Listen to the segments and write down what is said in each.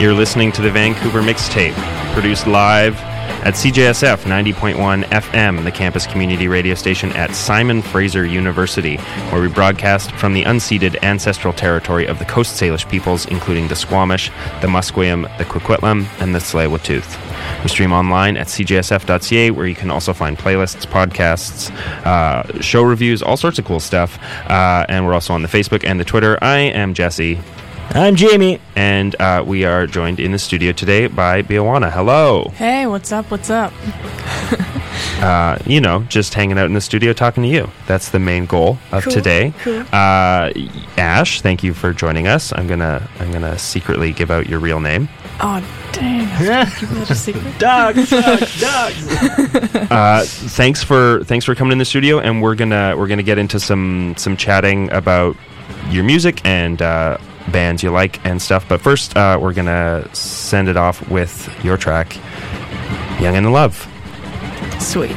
You're listening to the Vancouver Mixtape, produced live at CJSF 90.1 FM, the campus community radio station at Simon Fraser University, where we broadcast from the unceded ancestral territory of the Coast Salish peoples, including the Squamish, the Musqueam, the Coquitlam, and the Tsleil-Waututh. We stream online at cjsf.ca, where you can also find playlists, podcasts, uh, show reviews, all sorts of cool stuff. Uh, and we're also on the Facebook and the Twitter. I am Jesse. I'm Jamie. And uh, we are joined in the studio today by Biawanna. Hello. Hey, what's up? What's up? uh, you know, just hanging out in the studio talking to you. That's the main goal of Cool, today. cool. Uh, Ash, thank you for joining us. I'm gonna I'm gonna secretly give out your real name. Oh, dang. Keep that a secret. Dogs, dogs, dogs. Uh, thanks for thanks for coming in the studio, and we're gonna we're gonna get into some some chatting about your music and uh, bands you like and stuff. But first, uh, we're gonna send it off with your track, "Young and in Love." Sweet.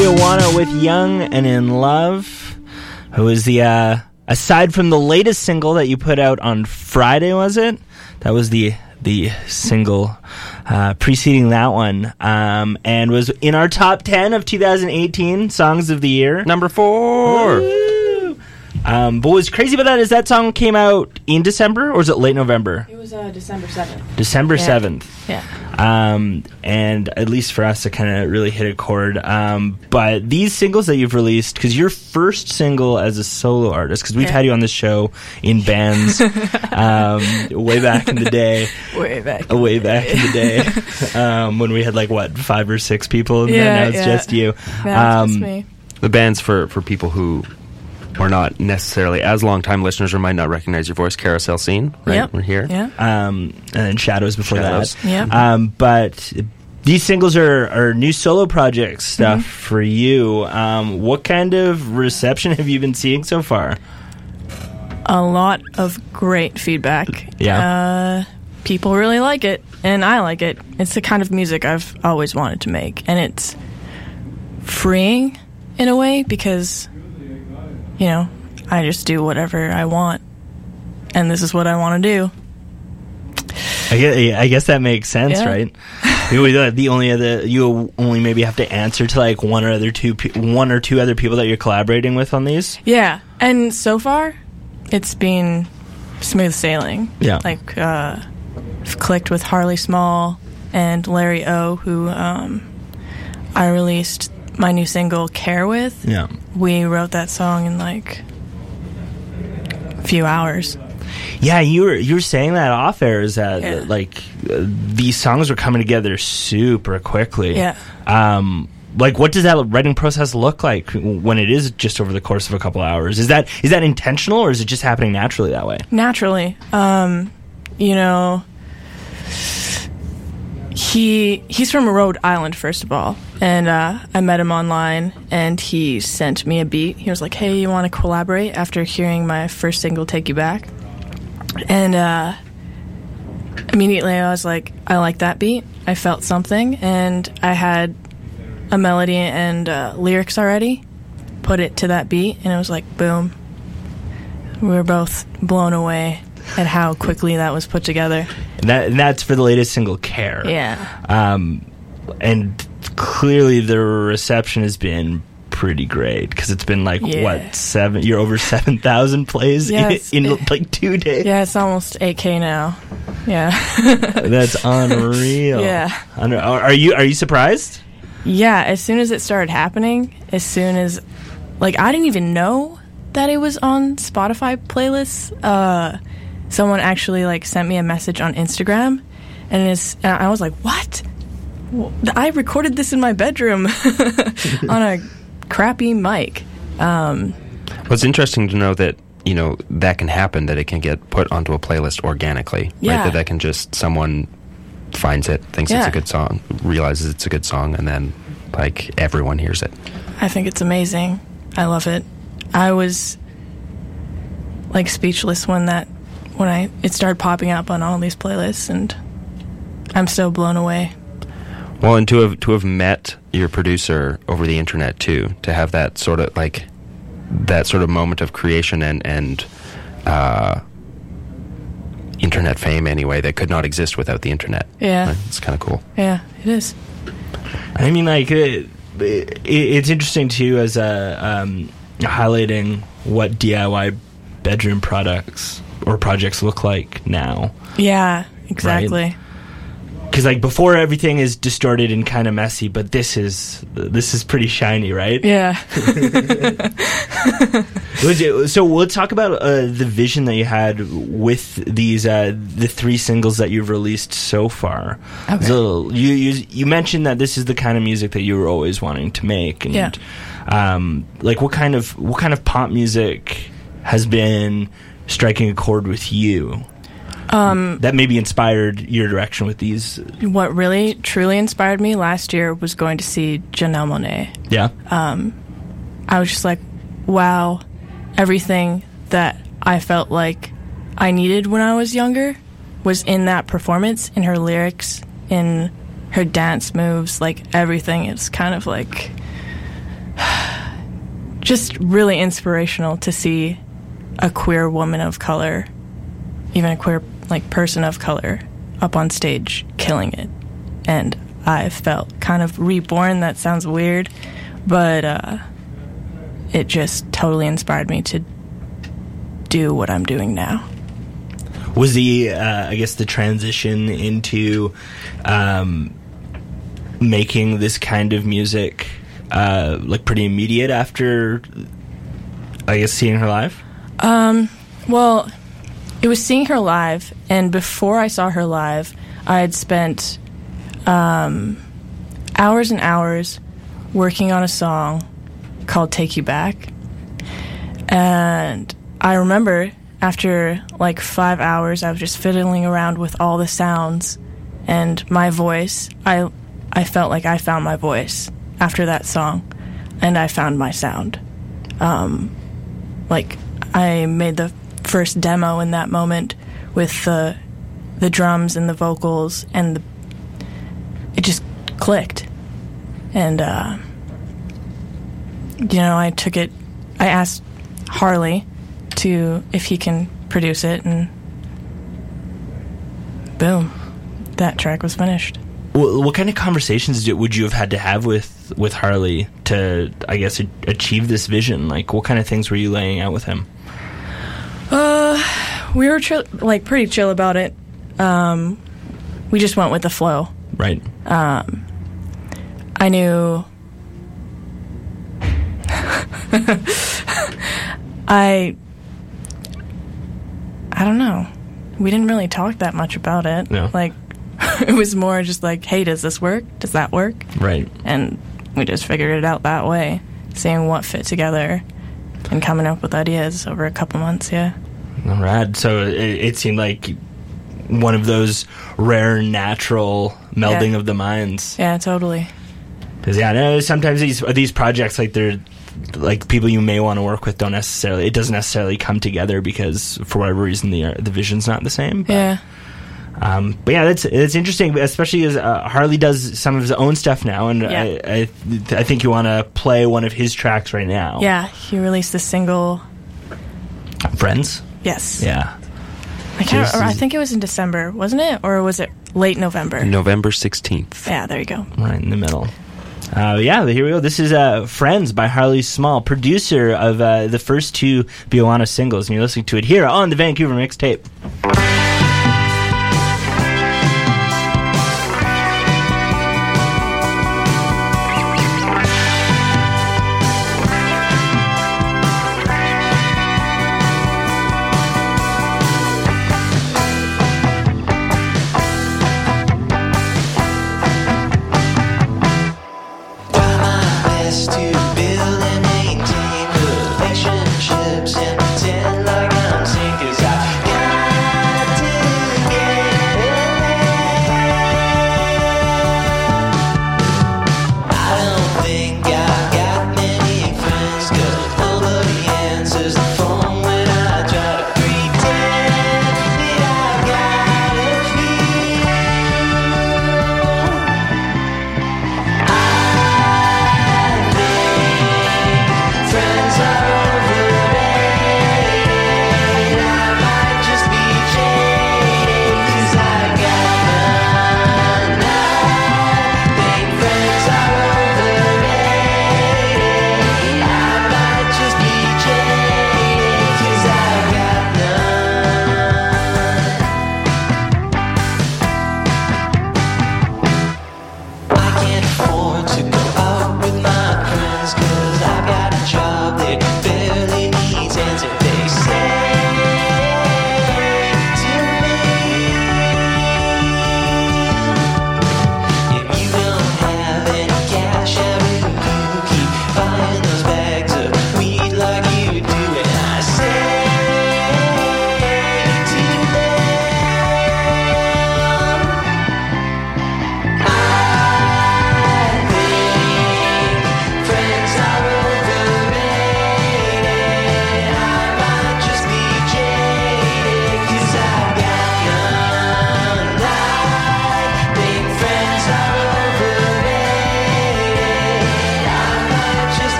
Joanna with Young and in Love. Who was the uh aside from the latest single that you put out on Friday, was it? That was the the single uh, preceding that one, um, and was in our top ten of 2018 songs of the year. Number four. Woo! Um, but what's crazy about that is that song came out in December, or was it late November? It was uh, December 7th. December seventh. Yeah. um, and at least for us, it kind of really hit a chord. Um, but these singles that you've released, because your first single as a solo artist, because we've Yeah. had you on this show in bands um, way back in the day, Way back. way back in the day, um, when we had like what five or six people, and Yeah, then now it's yeah. just you. Yeah, it's Um, just me. The band's for, for people who are not necessarily as long time listeners or might not recognize your voice. Carousel Scene, right? Yep. We're here. Yeah. um, and then Shadows before Shadows. that. Yeah. Um, but these singles are, are new solo project stuff Mm-hmm. for you. Um, what kind of reception have you been seeing so far? a lot of great feedback. Yeah. Uh, people really like it, and I like it. It's the kind of music I've always wanted to make, and it's freeing in a way because, you know, I just do whatever I want, and this is what I want to do. I guess, I guess that makes sense, Yeah. right? You the only other you only maybe have to answer to like one or other two one or two other people that you're collaborating with on these. Yeah, and so far, it's been smooth sailing. Yeah. like uh, I've clicked with Harley Small and Larry O, who um, I released my new single "Care" with. Yeah. We wrote that song in like a few hours. Yeah, you were you were saying that off air is that Yeah. like uh, these songs were coming together super quickly. Yeah. Um, like what does that writing process look like when it is just over the course of a couple hours? Is that is that intentional or is it just happening naturally that way? naturally. Um, you know, he he's from Rhode Island, first of all, and uh, I met him online, and he sent me a beat. He was like, "Hey, you want to collaborate?" After hearing my first single, "Take You Back," and uh, immediately I was like, "I like that beat." I felt something, and I had a melody and uh, lyrics already. Put it to that beat, and it was like, boom, we were both blown away at how quickly that was put together. And that and that's for the latest single, Care. Yeah. Um, and clearly the reception has been pretty great because it's been like Yeah. what seven? You're over seven thousand plays Yes. in, in like two days. Yeah, it's almost 8K now. Yeah. That's unreal. Yeah. Are you are you surprised? yeah, as soon as it started happening, as soon as, like, I didn't even know that it was on Spotify playlists. Uh, someone actually, like, sent me a message on Instagram, and, it's, and I was like, what? I recorded this in my bedroom on a crappy mic. Um, well, it's interesting to know that you know that can happen. That it can get put onto a playlist organically. Right? Yeah. That that can just someone finds it, thinks it's a good song, realizes it's a good song, and then like everyone hears it. I think it's amazing. I love it. I was like speechless when that when I it started popping up on all these playlists and I'm still blown away. Well, and to have to have met your producer over the internet too, to have that sort of like that sort of moment of creation and and uh, internet fame anyway that could not exist without the internet. Yeah. Right? It's kind of cool. Yeah, it is. I mean, like it, it, it's interesting too as uh, um, highlighting what DIY bedroom products or projects look like now. Yeah, exactly. Because like before, everything is distorted and kind of messy, but this is this is pretty shiny, right? Yeah. So we'll talk about uh, the vision that you had with these uh, the three singles that you've released so far. Okay. So you, you you mentioned that this is the kind of music that you were always wanting to make, and Yeah. um, like what kind of what kind of pop music has been striking a chord with you? Um, that maybe inspired your direction with these. what really truly inspired me last year was going to see Janelle Monáe. Yeah, I was just like, wow, everything that I felt like I needed when I was younger was in that performance, in her lyrics, in her dance moves, like everything. It's kind of like just really inspirational to see a queer woman of color, even a queer like person of color, up on stage killing it, and I felt kind of reborn. That sounds weird, but uh, it just totally inspired me to do what I'm doing now. Was the uh, I guess the transition into um, making this kind of music uh, like pretty immediate after I guess seeing her live? Well, it was seeing her live, and before I saw her live, I had spent um, hours and hours working on a song called Take You Back. And I remember after like five hours, I was just fiddling around with all the sounds and my voice. I, I felt like I found my voice after that song, and I found my sound. Um, like I made the first demo in that moment with the the drums and the vocals and the it just clicked and uh, you know I took it I asked Harley to if he can produce it and boom that track was finished What, what kind of conversations would you have had to have with with Harley to I guess achieve this vision? Like what kind of things were you laying out with him? We were chill, like pretty chill about it um, we just went with the flow Right. I knew. I. I don't know. We didn't really talk that much about it. No. Like, it was more just like, hey, does this work? Does that work? Right. And we just figured it out that way, seeing what fit together and coming up with ideas over a couple months, yeah. Rad. So it, it seemed like one of those rare natural melding Yeah. of the minds. Yeah, totally. Because yeah, I know sometimes these these projects like they're like people you may want to work with don't necessarily it doesn't necessarily come together because for whatever reason the uh, the vision's not the same. But, Yeah. Um, but yeah, that's it's interesting, especially as uh, Harley does some of his own stuff now, and Yeah. I, I I think you want to play one of his tracks right now. Yeah, he released a single. friends. Yes. Yeah. I can't. Or I think it was in December, wasn't it, or was it late November? November 16th. Yeah, there you go. right in the middle. Uh, yeah, here we go. This is uh, Friends by Harley Small, producer of uh, the first two Biawanna singles, and you're listening to it here on the Vancouver Mixtape.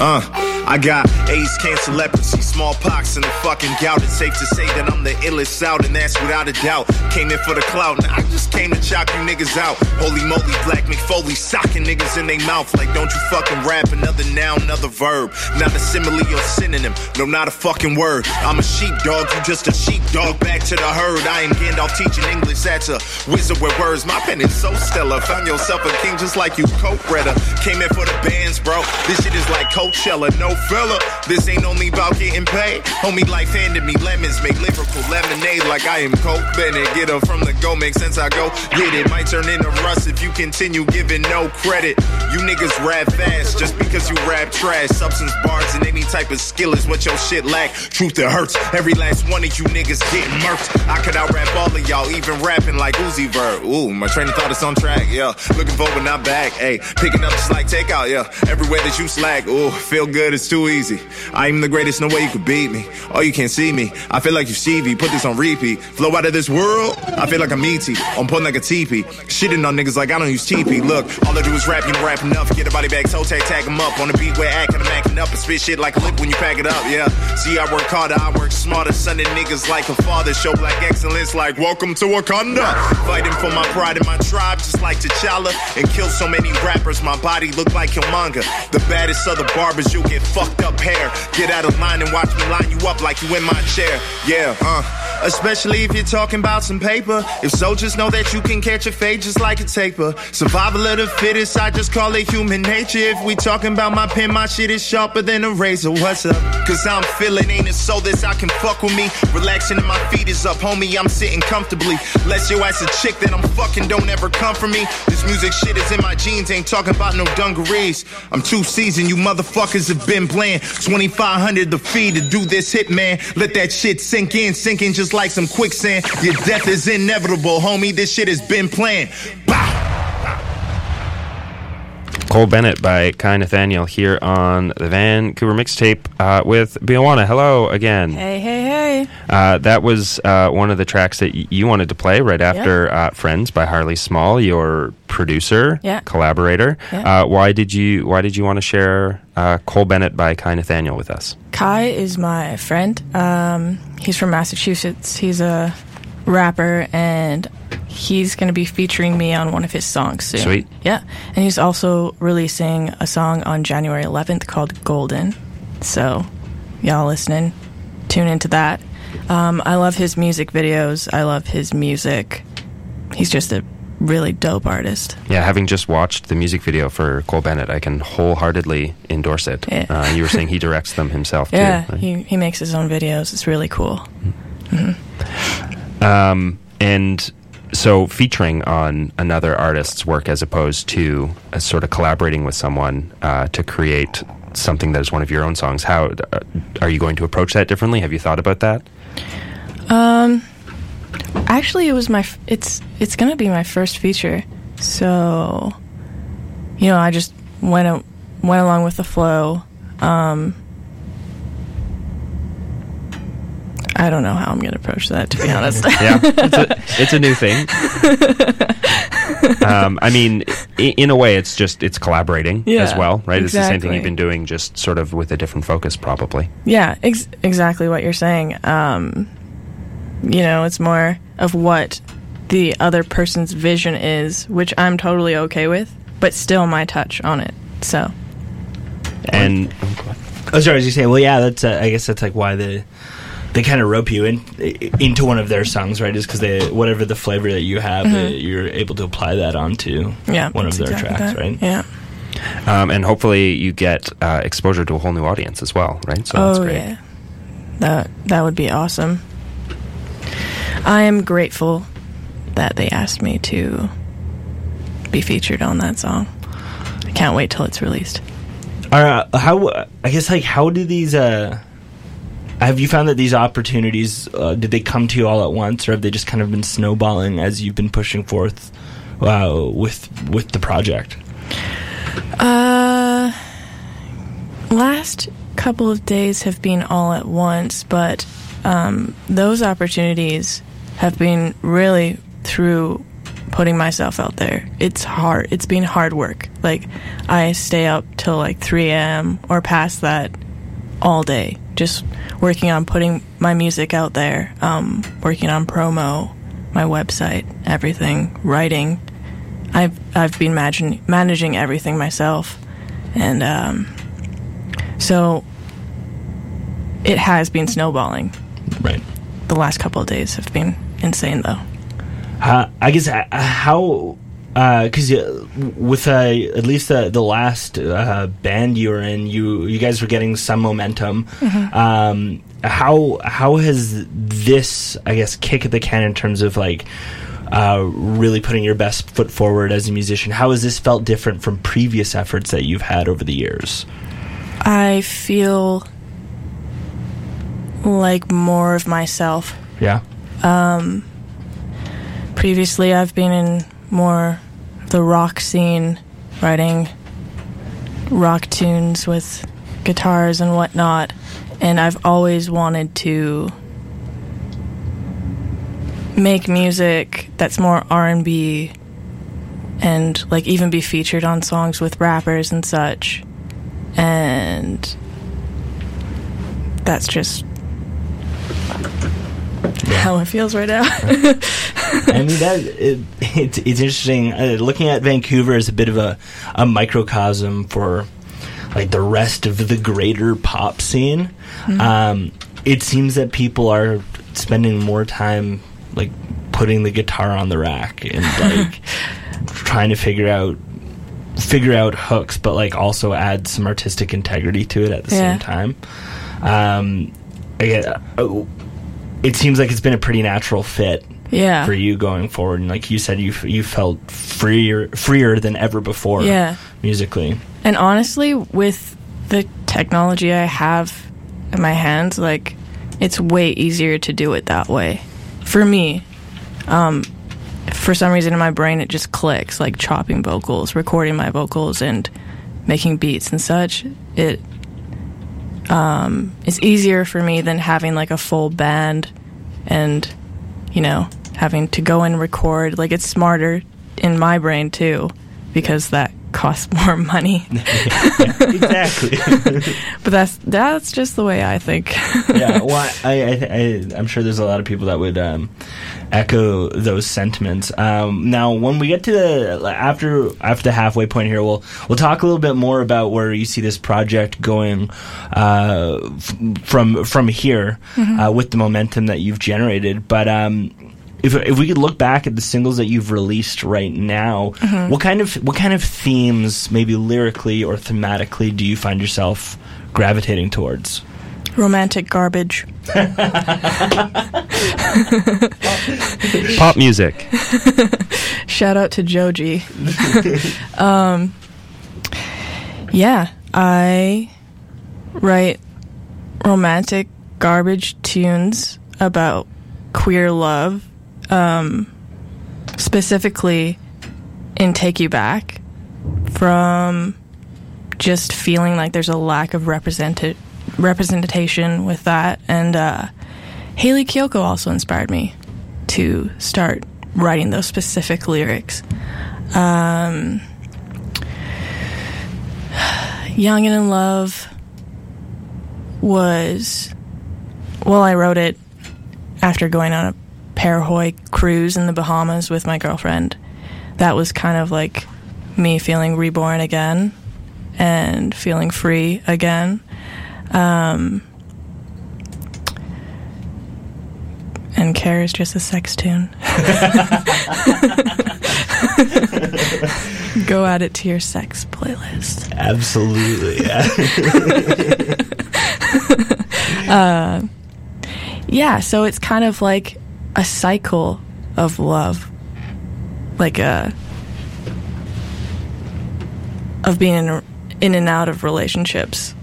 Uh, I got AIDS, cancer, leprosy, smallpox, and the fucking gout. It's safe to say that I'm the illest out, and that's without a doubt. Came in for the clout, now I just came to chop you niggas out. Holy moly, Black McFoley socking niggas in their mouth like, don't you fucking rap another noun, another verb. Not a simile or synonym, no, not a fucking word. I'm a sheepdog, you just a sheepdog. Back to the herd. I am Gandalf teaching English. That's a wizard with words. My pen is so stellar. Found yourself a king just like you, coke redder. Came in for the bands, bro. This shit is like Coachella, no filler. This ain't only about getting paid. Homie, life handed me lemons, make lyrical lemonade like I am Cole Bennett. Get up from the go, make sense. I go get it. Might turn into rust if you continue giving no credit. You niggas rap fast just because you rap trash. Substance bars and any type of skill is what your shit lack. Truth that hurts. Every last one of you niggas getting murked. I could out rap all of y'all, even rapping like Uzi Vert. Ooh, my train of thought is on track, yeah. Looking forward, not back, hey. Picking up just like takeout, yeah. Everywhere that you slack, ooh, feel good, it's too easy. I'm the greatest, no way you could beat me. Oh, you can't see me. I feel like you Stevie, put this on repeat. Flow out of this world, I feel like I'm E.T. I'm pulling like a teepee. Shitting on niggas like I don't use TP. Look, all I do is rap, you know rap enough. Get a body back, toe tag, them up. On the beat where acting, I'm acting up and spit shit like a lip when you pack it up, yeah. See, I work harder, I work smarter. Of niggas like a father. Show black excellence like welcome to Wakanda. Fighting for my pride and my tribe, just like T'Challa. And kill so many rappers, my body look like Killmonger. The baddest of the barbers, you'll get fucked up hair. Get out of line and watch me line you up like you in my chair. Yeah, uh. Especially if you're talking about some paper. If so, just know that you can catch a fade just like a taper. Survival of the fittest, I just call it human nature. If we talking about my pen, my shit is sharper than a razor. What's up? Cause I'm feeling ain't it so this I can fuck with me. Relaxing and my feet is up, homie. I'm sitting comfortably. Less your ass a chick that I'm fucking, don't ever come for me. This music shit is in my jeans, ain't talking about no dungarees. I'm too seasoned, you motherfuckers have been bland. 2500 the fee to do this hit, man. Let that shit sink in, sinking just like some quicksand. Your death is inevitable, homie. This shit has been planned. Bow! Cole Bennett by KyE Nathaniel here on the Vancouver mixtape uh, with Biawanna. Hello again. Hey, hey, hey. Uh, that was uh, one of the tracks that y- you wanted to play right after uh, "Friends" by Harley Small, your producer, Yeah. collaborator. Yeah. Uh, why did you Why did you want to share uh, Cole Bennett by KyE Nathaniel with us? KyE is my friend. Um, he's from Massachusetts. He's a rapper, and he's going to be featuring me on one of his songs soon. Sweet. Yeah, and he's also releasing a song on January 11th called Golden. So, y'all listening, tune into that. Um, I love his music videos. I love his music. He's just a really dope artist. Yeah, having just watched the music video for Cole Bennett, I can wholeheartedly endorse it. Yeah. Uh, you were saying he directs them himself Yeah, too. right? he, he makes his own videos. It's really cool. Um, and so featuring on another artist's work as opposed to uh, sort of collaborating with someone uh, to create something that is one of your own songs. How uh, are you going to approach that differently? Have you thought about that? Um, actually, it was my. f- It's it's gonna be my first feature, so you know, I just went a, went along with the flow. Um, I don't know how I'm gonna approach that, to be honest. Yeah, it's a, it's a new thing. um, I mean, i- in a way, it's just it's collaborating Yeah, as well, right? It's the same thing you've been doing, just sort of with a different focus, probably. yeah, ex- exactly what you're saying. Um, you know, it's more of what the other person's vision is, which I'm totally okay with, but still my touch on it. So And Oh, sorry, as you say, well, yeah, that's. Uh, I guess that's like why the they kind of rope you in into one of their songs, right? Is because they whatever the flavor that you have, uh, you're able to apply that onto Mm-hmm. yeah, one of their exactly tracks, that. right? Yeah. um, and hopefully you get uh, exposure to a whole new audience as well, right? So that's oh great. yeah, that that would be awesome. I am grateful that they asked me to be featured on that song. I can't wait till it's released. Uh, how I guess like how do these uh have you found that these opportunities uh, did they come to you all at once or have they just kind of been snowballing as you've been pushing forth uh, with with the project? Uh, last couple of days have been all at once, but um, those opportunities have been really through putting myself out there. It's hard. It's been hard work. Like I stay up till like 3 a.m. or past that all day, just working on putting my music out there, um, working on promo, my website, everything, writing. I've I've been managing managing everything myself, and um, so it has been snowballing. Right. The last couple of days have been insane, though. Uh, I guess uh, how because uh, with uh, at least the the last uh, band you were in, you you guys were getting some momentum. Um, how how has this I guess kick at the can in terms of like uh, really putting your best foot forward as a musician? How has this felt different from previous efforts that you've had over the years? I feel like more of myself. Yeah. Um, Previously, I've been in more the rock scene, writing rock tunes with guitars and whatnot, and I've always wanted to make music that's more R&B and like even be featured on songs with rappers and such. And that's just how it feels right now. I mean that it, it's it's interesting. Uh, looking at Vancouver as a bit of a a microcosm for like the rest of the greater pop scene. Um, it seems that people are spending more time like putting the guitar on the rack and like trying to figure out figure out hooks, but like also add some artistic integrity to it at the Yeah. same time. Um, I get, uh, it seems like it's been a pretty natural fit yeah. for you going forward. And like you said, you you felt freer freer than ever before. Yeah. musically. And honestly, with the technology I have in my hands, like it's way easier to do it that way. For me, um, for some reason in my brain, it just clicks like chopping vocals, recording my vocals, and making beats and such. It um, it's easier for me than having like a full band and you know having to go and record. Like it's smarter in my brain too because that costs more money. exactly. But that's that's just the way I think. yeah. Well, I, I, I, I'm sure there's a lot of people that would um, echo those sentiments. Um, now, when we get to the after after the halfway point here, we'll we'll talk a little bit more about where you see this project going uh, f- from from here uh, with the momentum that you've generated. But um, if if we could look back at the singles that you've released right now, what kind of what kind of themes, maybe lyrically or thematically, do you find yourself gravitating towards? Romantic garbage. Pop music. Shout out to Joji. um, yeah, I write romantic garbage tunes about queer love, um, specifically in Take You Back, from just feeling like there's a lack of represented representation with that, and uh, Hayley Kiyoko also inspired me to start writing those specific lyrics. Um, Young and in Love was, well, I wrote it after going on a Parahoy cruise in the Bahamas with my girlfriend. That was kind of like me feeling reborn again and feeling free again. Um, and Care is just a sex tune. Go add it to your sex playlist. Absolutely. Yeah. Yeah, so it's kind of like a cycle of love. Like a of being in, in and out of relationships.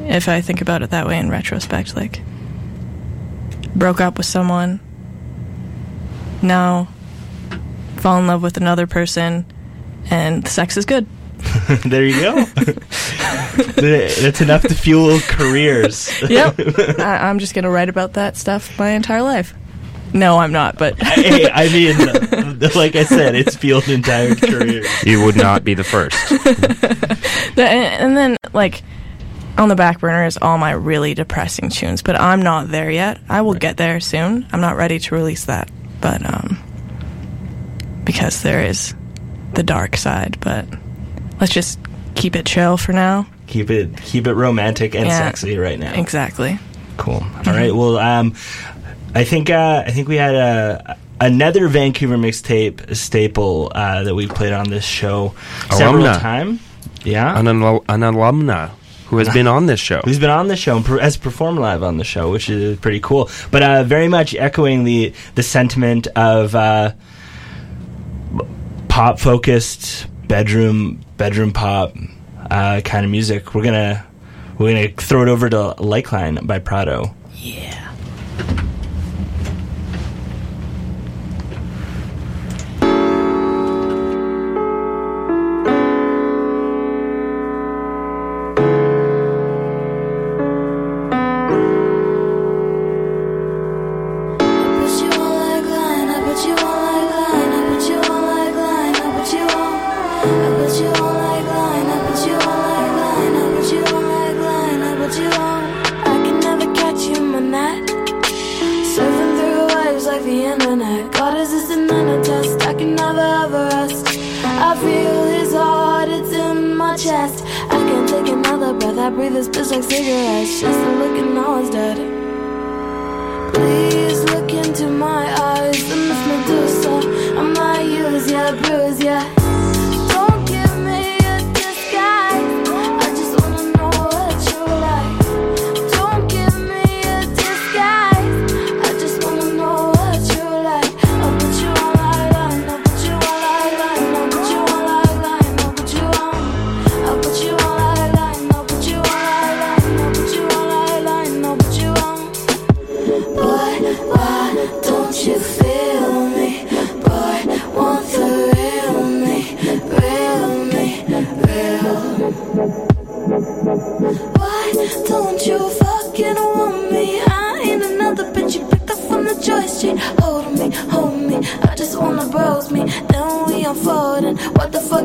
If I think about it that way in retrospect, like broke up with someone, now fall in love with another person, and sex is good. there you go. That's enough to fuel careers. Yep. I, I'm just gonna write about that stuff my entire life. No, I'm not. But hey, I mean, like I said, it's fueled entire careers. You would not be the first. And, and then like on the back burner is all my really depressing tunes, but I'm not there yet. I will get there soon. I'm not ready to release that, but um, because there is the dark side. But let's just keep it chill for now. Keep it keep it romantic and Yeah. sexy right now. Exactly. Cool. All right. Well, um, I think uh, I think we had a. Another Vancouver mixtape staple uh, that we played on this show several Alumna. times. Yeah, An, al- an alumna who has been on this show. who's been on the show and per- has performed live on the show, which is pretty cool. But uh, very much echoing the the sentiment of uh, pop focused bedroom bedroom pop uh, kind of music. We're gonna we're gonna throw it over to Likeline by Prado. Yeah.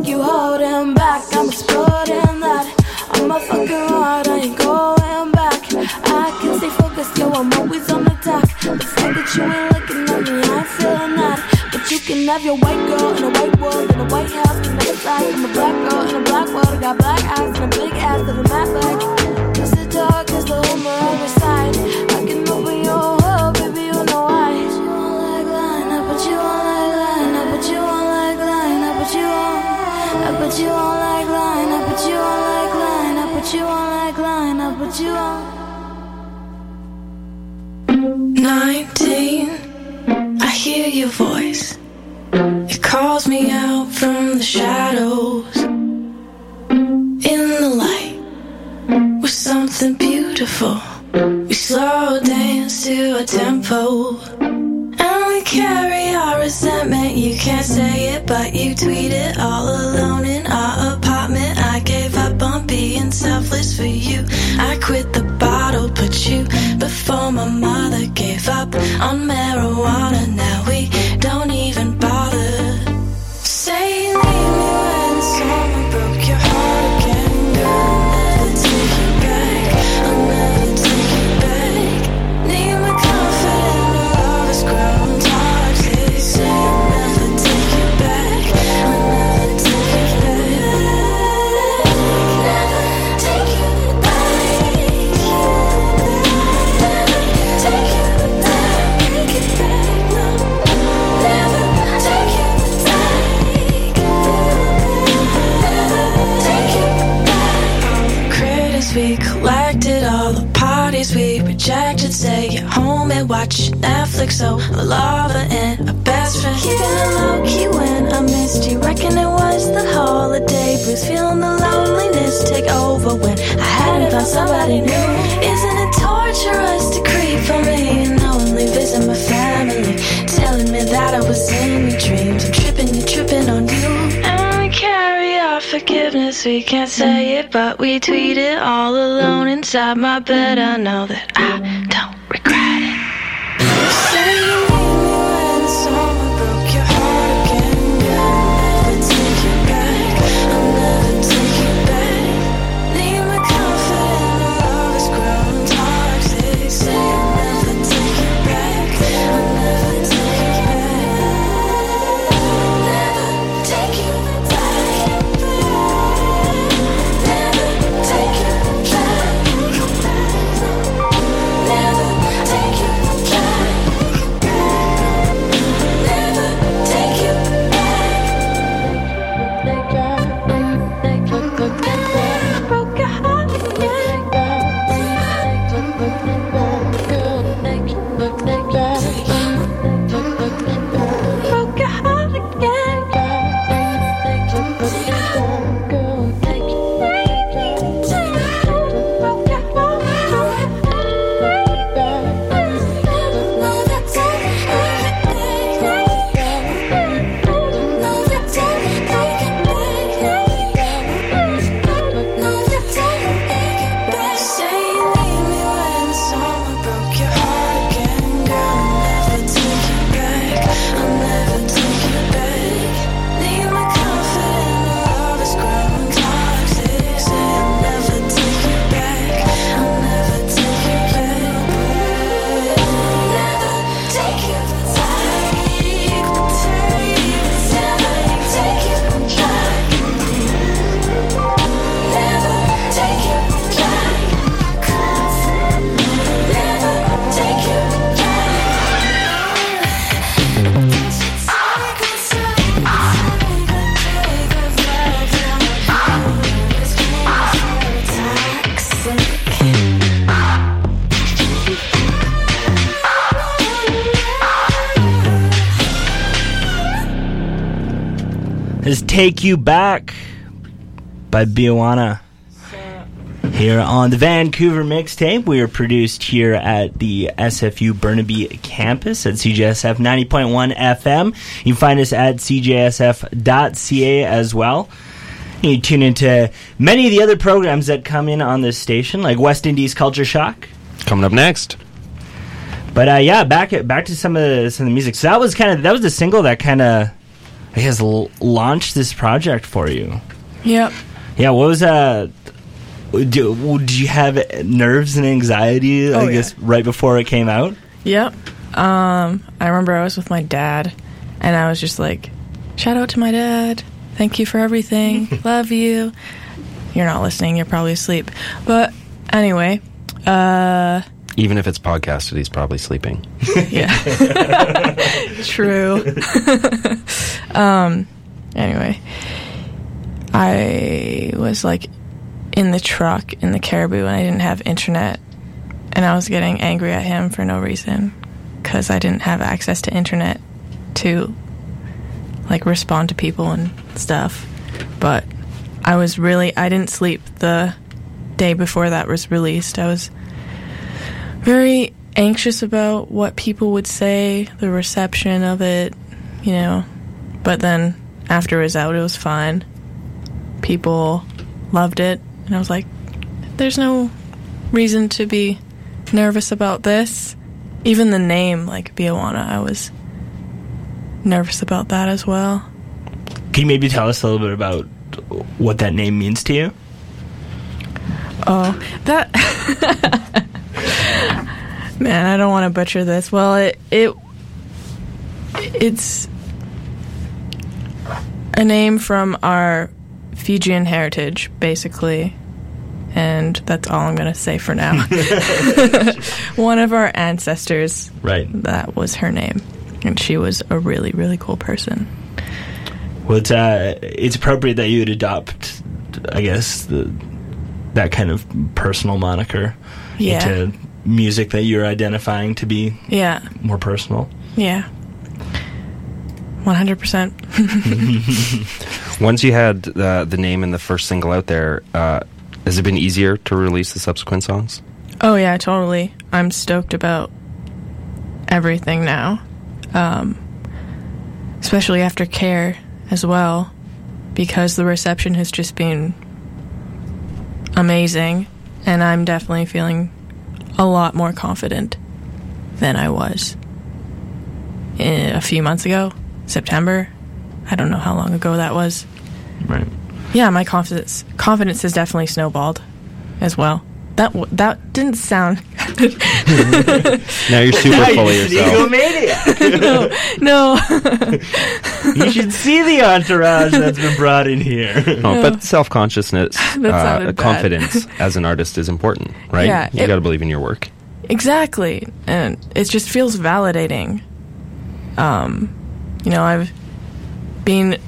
You holding back? I'm exploding that. I'm a fucking rod, I ain't going back. I can stay focused, yo, I'm always on attack. The fact that you ain't looking at me, I ain't feeling that. But you can have your white girl in a white world, in a white house, can never side. I'm a black girl in a black world, I got black eyes and a big ass of a We slow dance to a tempo. And we carry our resentment. You can't say it, but you tweet it all alone in our apartment. I gave up on being selfless for you. I quit the bottle, put you before my mother gave up on marijuana. Hadn't somebody new. Isn't it torturous to creep on me and only visit my family? Telling me that I was in your dreams. I'm tripping, you're tripping on you. And we carry our forgiveness. We can't say it, but we tweet it all alone inside my bed. I know that I Take You Back by Biawanna. Here on the Vancouver mixtape, we are produced here at the SFU Burnaby campus at CJSF 90.1 FM. You can find us at cjsf.ca as well. You tune into many of the other programs that come in on this station, like West Indies Culture Shock. Coming up next. But uh, yeah, back back to some of the, some of the music. So that was kind of that was the single that kind of I has l- launched this project for you. Yep. Yeah, what was that? do, did you have nerves and anxiety Oh, I yeah. guess right before it came out? Yep. Um, I remember I was with my dad, and I was just like, "Shout out to my dad. Thank you for everything. Love you." You're not listening. You're probably asleep. But anyway, uh, Even if it's podcasted, he's probably sleeping. yeah, true. um, anyway, I was like in the truck in the Caribou, and I didn't have internet, and I was getting angry at him for no reason because I didn't have access to internet to like respond to people and stuff. But I was really I didn't sleep the day before that was released. I was very anxious about what people would say, the reception of it, you know. But then after it was out, it was fine. People loved it, and I was like, there's no reason to be nervous about this. Even the name, like Biawanna, I was nervous about that as well. Can you maybe tell us a little bit about what that name means to you? Oh, that man, I don't want to butcher this. Well, it it it's a name from our Fijian heritage, basically, and that's all I'm gonna say for now. One of our ancestors, Right. that was her name, and she was a really really cool person. Well, it's uh, it's appropriate that you would adopt, I guess, the that kind of personal moniker Yeah, into music that you're identifying to be yeah, more personal. yeah. One hundred percent. Once you had uh, the name and the first single out there, uh, has it been easier to release the subsequent songs? Oh yeah, totally. I'm stoked about everything now. Um, especially after Care as well because the reception has just been amazing and I'm definitely feeling a lot more confident than I was eh, a few months ago, September. I don't know how long ago that was. Right. Yeah, my confidence confidence has definitely snowballed as well. That that didn't sound Now you're super full of yourself. egomaniac. no. you should see the entourage that's been brought in here. No, but self consciousness, uh, confidence as an artist is important, right? Yeah, you it- got to believe in your work. exactly, and it just feels validating. Um, you know, I've been,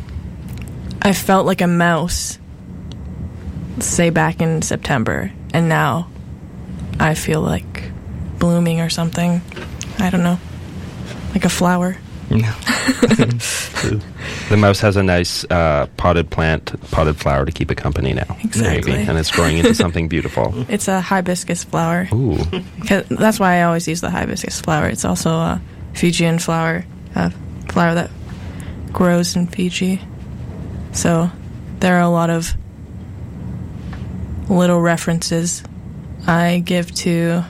I felt like a mouse, say back in September, and now I feel like blooming or something. I don't know, like a flower. The mouse has a nice uh, potted plant, potted flower to keep it company now. Exactly. Maybe, and it's growing into something beautiful. It's a hibiscus flower. Ooh, that's why I always use the hibiscus flower. It's also a Fijian flower, a flower that grows in Fiji. So there are a lot of little references I give to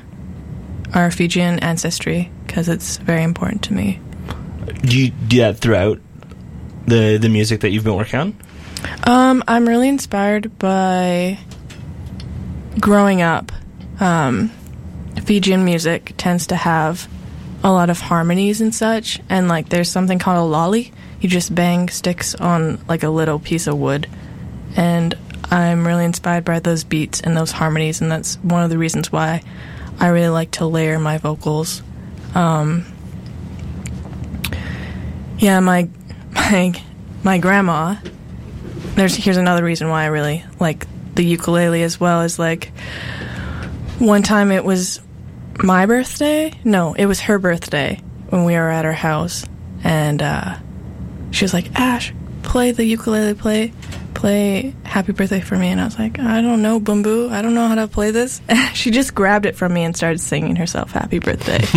our Fijian ancestry because it's very important to me. Do you do that throughout the the music that you've been working on? Um, I'm really inspired by growing up. Um, Fijian music tends to have a lot of harmonies and such, and like there's something called a lali. You just bang sticks on like a little piece of wood, and I'm really inspired by those beats and those harmonies, and that's one of the reasons why I really like to layer my vocals. Um, yeah, my my my grandma there's here's another reason why I really like the ukulele as well is like one time it was my birthday no it was her birthday when we were at her house and uh, she was like Ash play the ukulele? Play, play Happy Birthday for me." And I was like, "I don't know, Boom Boo. I don't know how to play this." she just grabbed it from me and started singing herself Happy Birthday.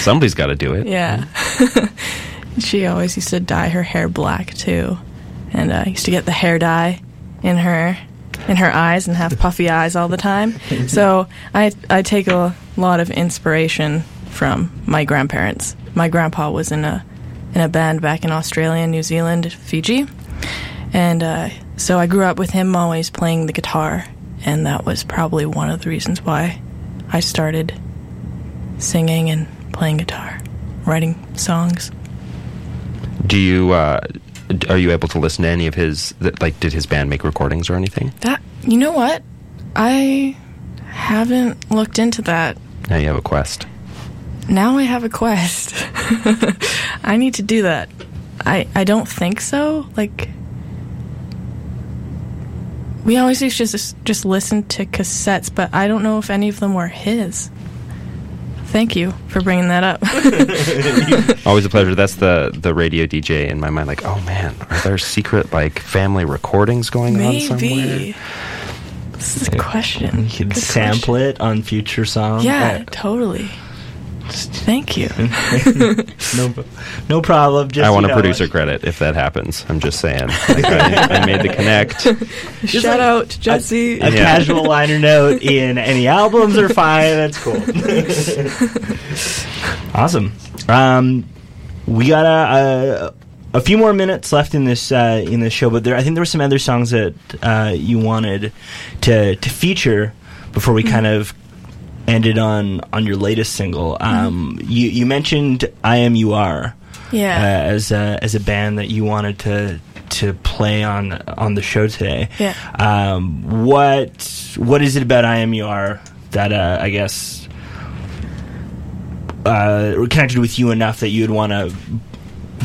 Somebody's got to do it. yeah. she always used to dye her hair black too, and uh, used to get the hair dye in her in her eyes and have puffy eyes all the time. So I I take a lot of inspiration from my grandparents. My grandpa was in a in a band back in Australia, New Zealand, Fiji, and uh, so I grew up with him always playing the guitar, and that was probably one of the reasons why I started singing and playing guitar, writing songs. Do you uh, are you able to listen to any of his? Like, did his band make recordings or anything? That you know what? I haven't looked into that. Now you have a quest. Now I have a quest. I need to do that. I I don't think so. Like we always used to just just listen to cassettes, but I don't know if any of them were his. Thank you for bringing that up. Always a pleasure. That's the the radio DJ in my mind. Like, oh man, are there secret like family recordings going on somewhere? This is a question. You could Good sample it on future songs. question. Yeah, totally. Thank you. No, no problem. Just, I want you a know, producer credit if that happens. I'm just saying. Like, I, I made the connect. Shout out to Jesse. A Yeah. casual liner note in any albums are fine. That's cool. awesome. Um, we got a, a a few more minutes left in this uh, in this show, but there I think there were some other songs that uh, you wanted to to feature before we kind of ended on on your latest single. Um, you you mentioned I M U R yeah. uh, as a, as a band that you wanted to to play on on the show today. Yeah. Um, what what is it about I M U R that uh, I guess uh, connected with you enough that you'd want to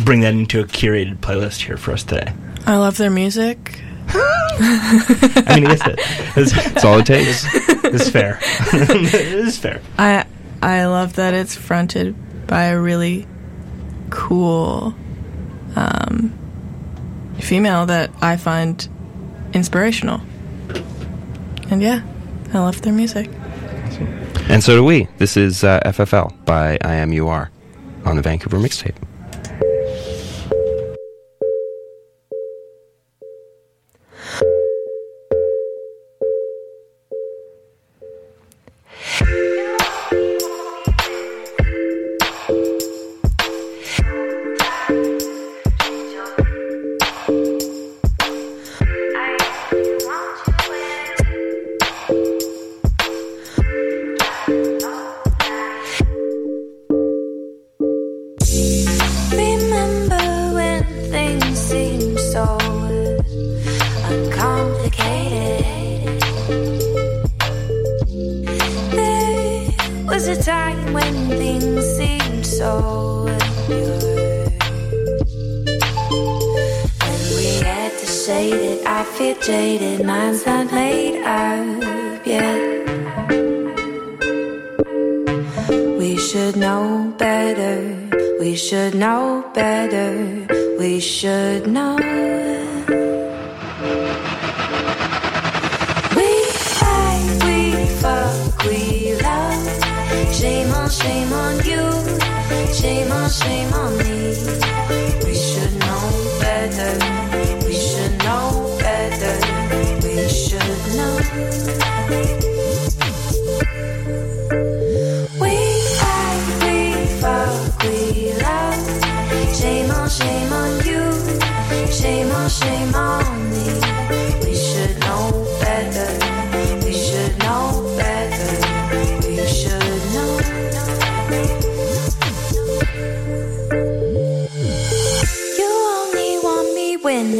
bring that into a curated playlist here for us today? I love their music. I mean, I guess that that's, That's all it takes. that's fair. it is fair. I I love that it's fronted by a really cool um, female that I find inspirational. And yeah, I love their music. And so do we. This is uh, FFL by I M U R on the Vancouver mixtape.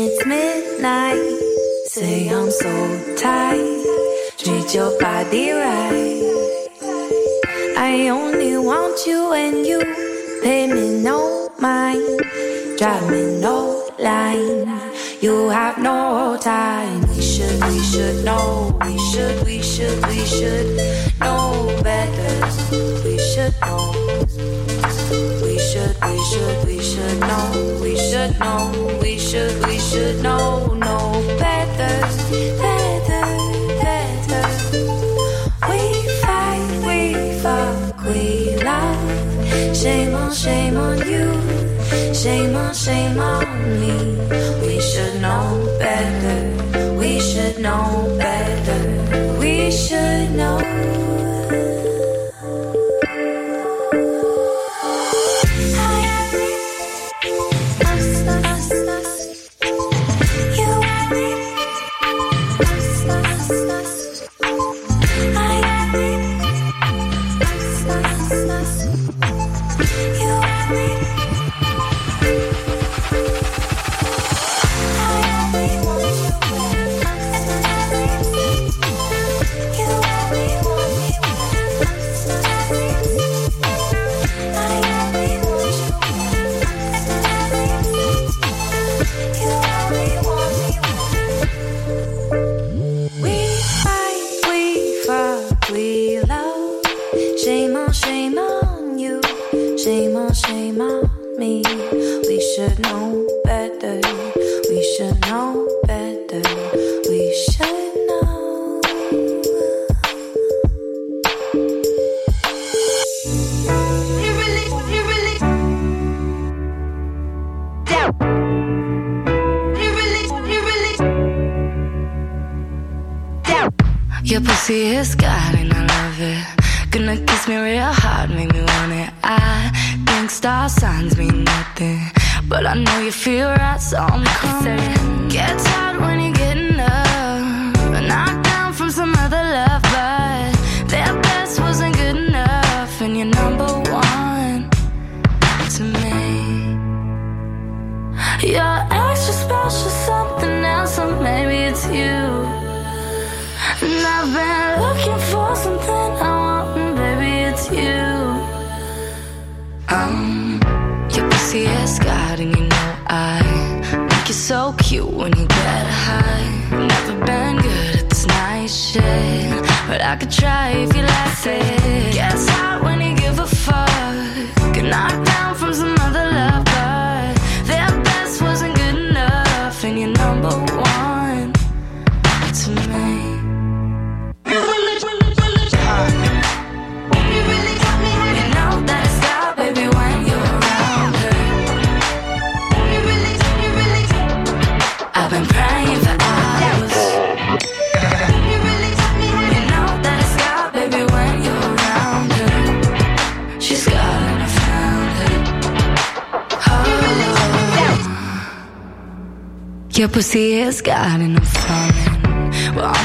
It's midnight. Say I'm so tired. Treat your body right. I only want you and you pay me no mind, drive me no line. You have no time. We should, we should know. We should, we should, we should know better. We should know should, we should, we should know, we should know, we should, we should know, No better, better, better. We fight, we fuck, we love. Shame on, shame on you. Shame on, shame on me. We should know better. We should know better. We should know.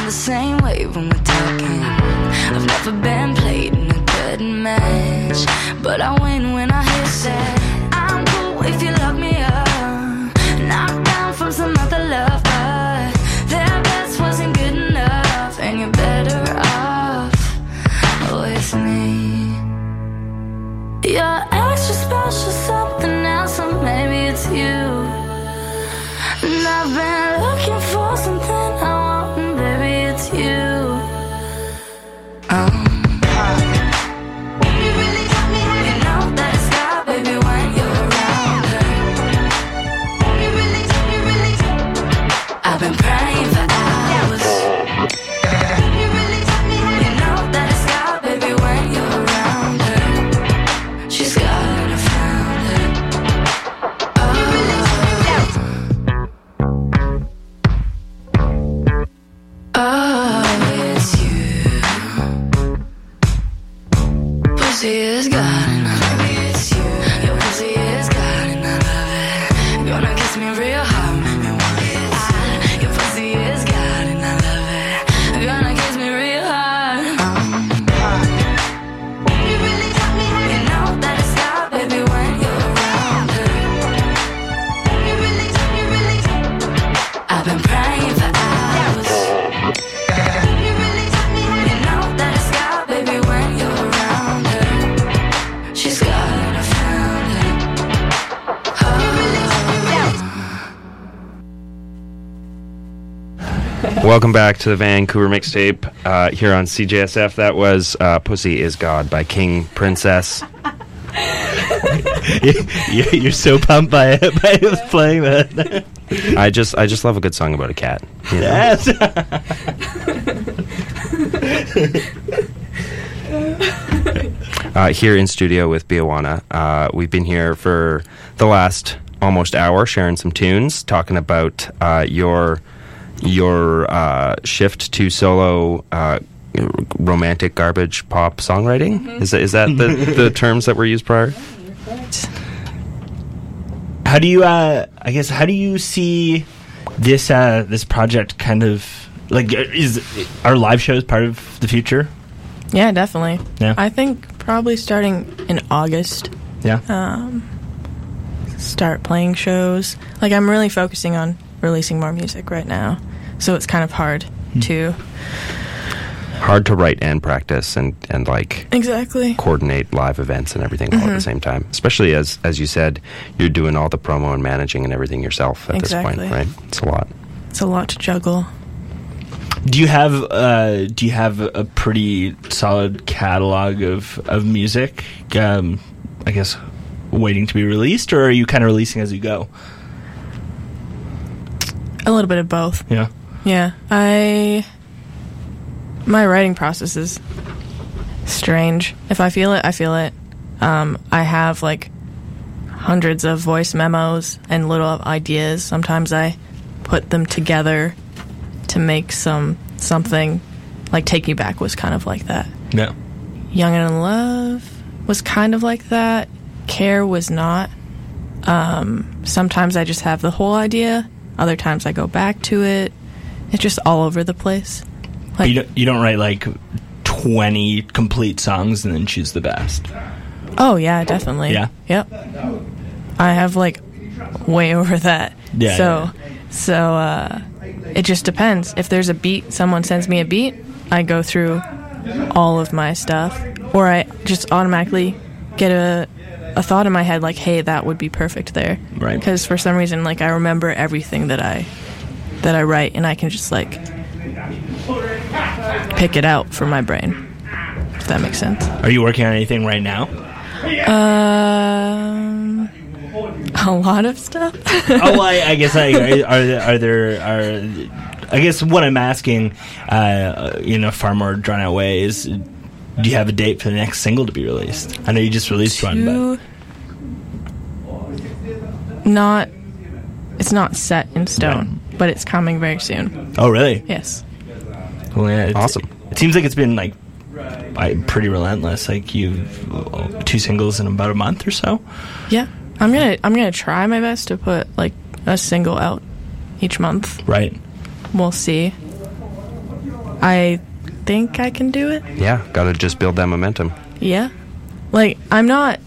the same way when we're talking. I've never been played in a good match, but I win when I hit that. I'm cool if you lock me up, knocked down from some other love, but their best wasn't good enough, and you're better off with me. You're extra special, something else, or maybe it's you. And I've been looking for something I want you. Welcome back to the Vancouver mixtape uh, here on CJSF. That was uh, "Pussy Is God" by King Princess. You're so pumped by it by playing that. I just I just love a good song about a cat. You know? Yes. Uh, here in studio with Biawanna. Uh, we've been here for the last almost hour sharing some tunes, talking about uh, your your uh, shift to solo uh, romantic garbage pop songwriting. Is that is that the, the terms that were used prior? How do you? Uh, I guess. How do you see this uh, this project? Kind of like is are live shows part of the future? Yeah, definitely. Yeah. I think probably starting in August, Yeah. Um, start playing shows. Like I'm really focusing on releasing more music right now, so it's kind of hard to Hard to write and practice and and like exactly. coordinate live events and everything all at the same time. Especially as as you said, you're doing all the promo and managing and everything yourself at this point, right? It's a lot. It's a lot to juggle. Do you have uh, Do you have a pretty solid catalog of of music? Um, I guess waiting to be released, or are you kind of releasing as you go? A little bit of both. Yeah. Yeah, I my writing process is strange. If I feel it, I feel it. Um, I have like hundreds of voice memos and little ideas. Sometimes I put them together to make some something. Like "Take Me Back" was kind of like that. Yeah. "Young and in Love" was kind of like that. "Care" was not. Um, sometimes I just have the whole idea. Other times I go back to it. It's just all over the place. But you don't, you don't write like twenty complete songs and then choose the best. Oh yeah, definitely. Yeah? Yep. I have like way over that. Yeah, So so uh it just depends. If there's a beat, someone sends me a beat, I go through all of my stuff or I just automatically get a a thought in my head like, "Hey, that would be perfect there." Right. Cuz for some reason like I remember everything that I that I write and I can just like pick it out from my brain. If that makes sense. Are you working on anything right now? Um, a lot of stuff. oh, I, I guess I, are are there are. I guess what I'm asking, uh, in a far more drawn out way, is do you have a date for the next single to be released? I know you just released one, but not. It's not set in stone, but it's coming very soon. oh, really? Yes. Well, yeah, it's- Awesome. It seems like it's been like I, pretty relentless. Like you've uh, two singles in about a month or so. Yeah. I'm gonna. I'm gonna try my best to put like a single out each month. Right. We'll see. I think I can do it. Yeah, got to just build that momentum. Yeah. Like I'm not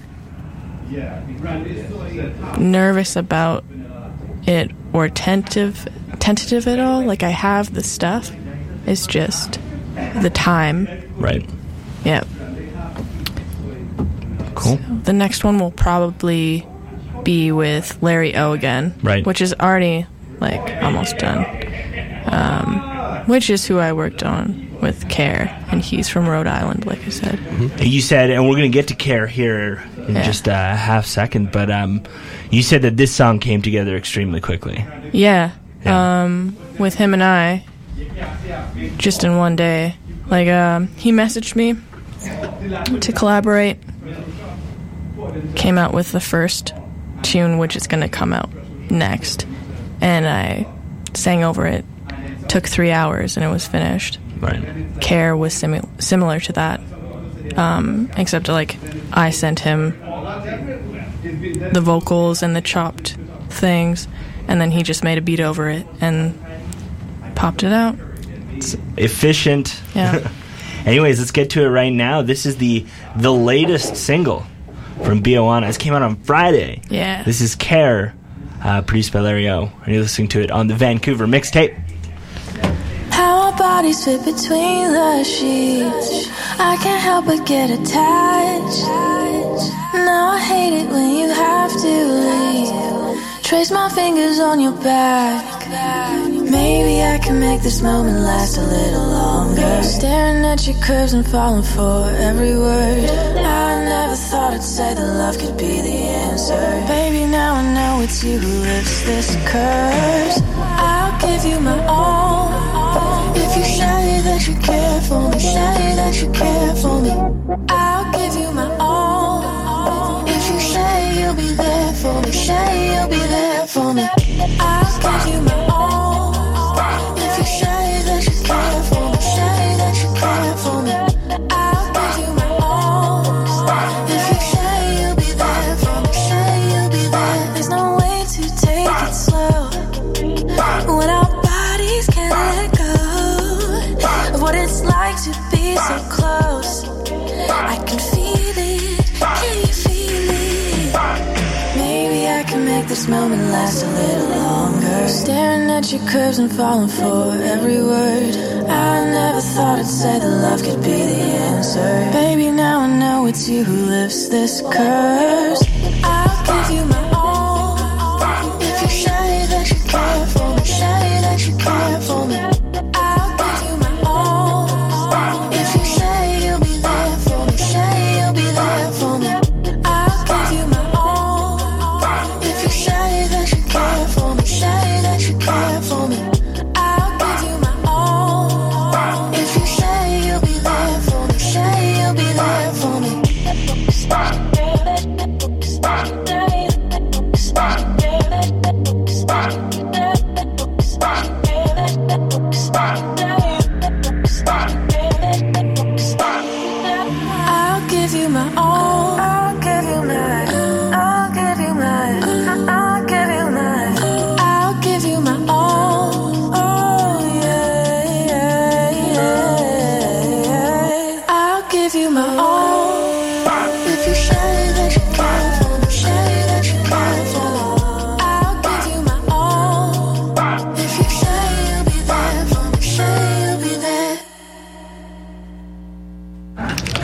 nervous about it or tentative tentative at all. Like I have the stuff. It's just the time. Right. Yeah. Cool. The next one will probably be with Larry O again. Right. Which is already like almost done. Um, which is who I worked on with Care, and he's from Rhode Island, like I said. You said, and we're gonna get to care here in Yeah. just a half second, but um, you said that this song came together extremely quickly. Yeah. Yeah. Um, with him and I, just in one day. Like, um, he messaged me to collaborate. Came out with the first tune, which is going to come out next. And I sang over it. Took three hours and it was finished. Right. Care was simi- similar to that. Um, except, like, I sent him the vocals and the chopped things, and then he just made a beat over it and popped it out. It's Efficient. Yeah. Anyways, let's get to it right now. This is the the latest single from Biawanna. This came out on Friday. Yeah. This is Care, uh, produced by Larry O. And you're listening to it on the Vancouver mixtape. Bodies fit between the sheets. I can't help but get attached. Now I hate it when you have to leave. Trace my fingers on your back. Maybe I can make this moment last a little longer. Staring at your curves and falling for every word. I never thought I'd say that love could be the answer. Baby, now I know it's you who lifts this curse. I'll give you my all. That you care for me, say that you care for me. I'll give you my all. If you say you'll be there for me, say you'll be there for me. I'll give you my moment last a little longer. Staring at your curves and falling for every word. I never thought I'd say that love could be the answer. Baby, now I know it's you who lifts this curse.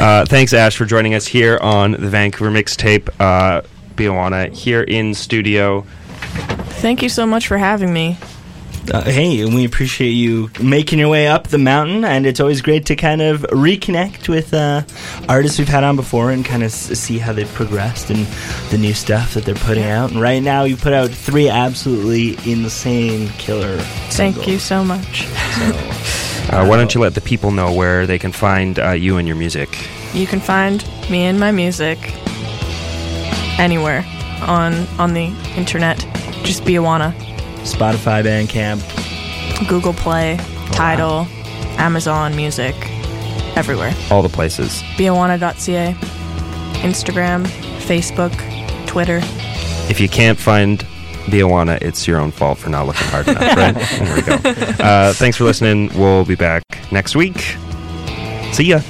Uh, thanks, Ash, for joining us here on the Vancouver mixtape. Uh, Biawanna here in studio. Thank you so much for having me. Uh, hey, we appreciate you making your way up the mountain, and it's always great to kind of reconnect with uh, artists we've had on before and kind of s- see how they've progressed and the new stuff that they're putting out. And right now, you put out three absolutely insane killer. Thank singles. you so much. Uh, why don't you let the people know where they can find uh, you and your music? You can find me and my music anywhere on on the internet. Just Biawanna, Spotify, Bandcamp. Google Play, Tidal, Amazon Music, everywhere. All the places. Biawanna.ca, Instagram, Facebook, Twitter. If you can't find Biawanna, it's your own fault for not looking hard enough, right? there we go. Uh, thanks for listening. We'll be back next week. See ya.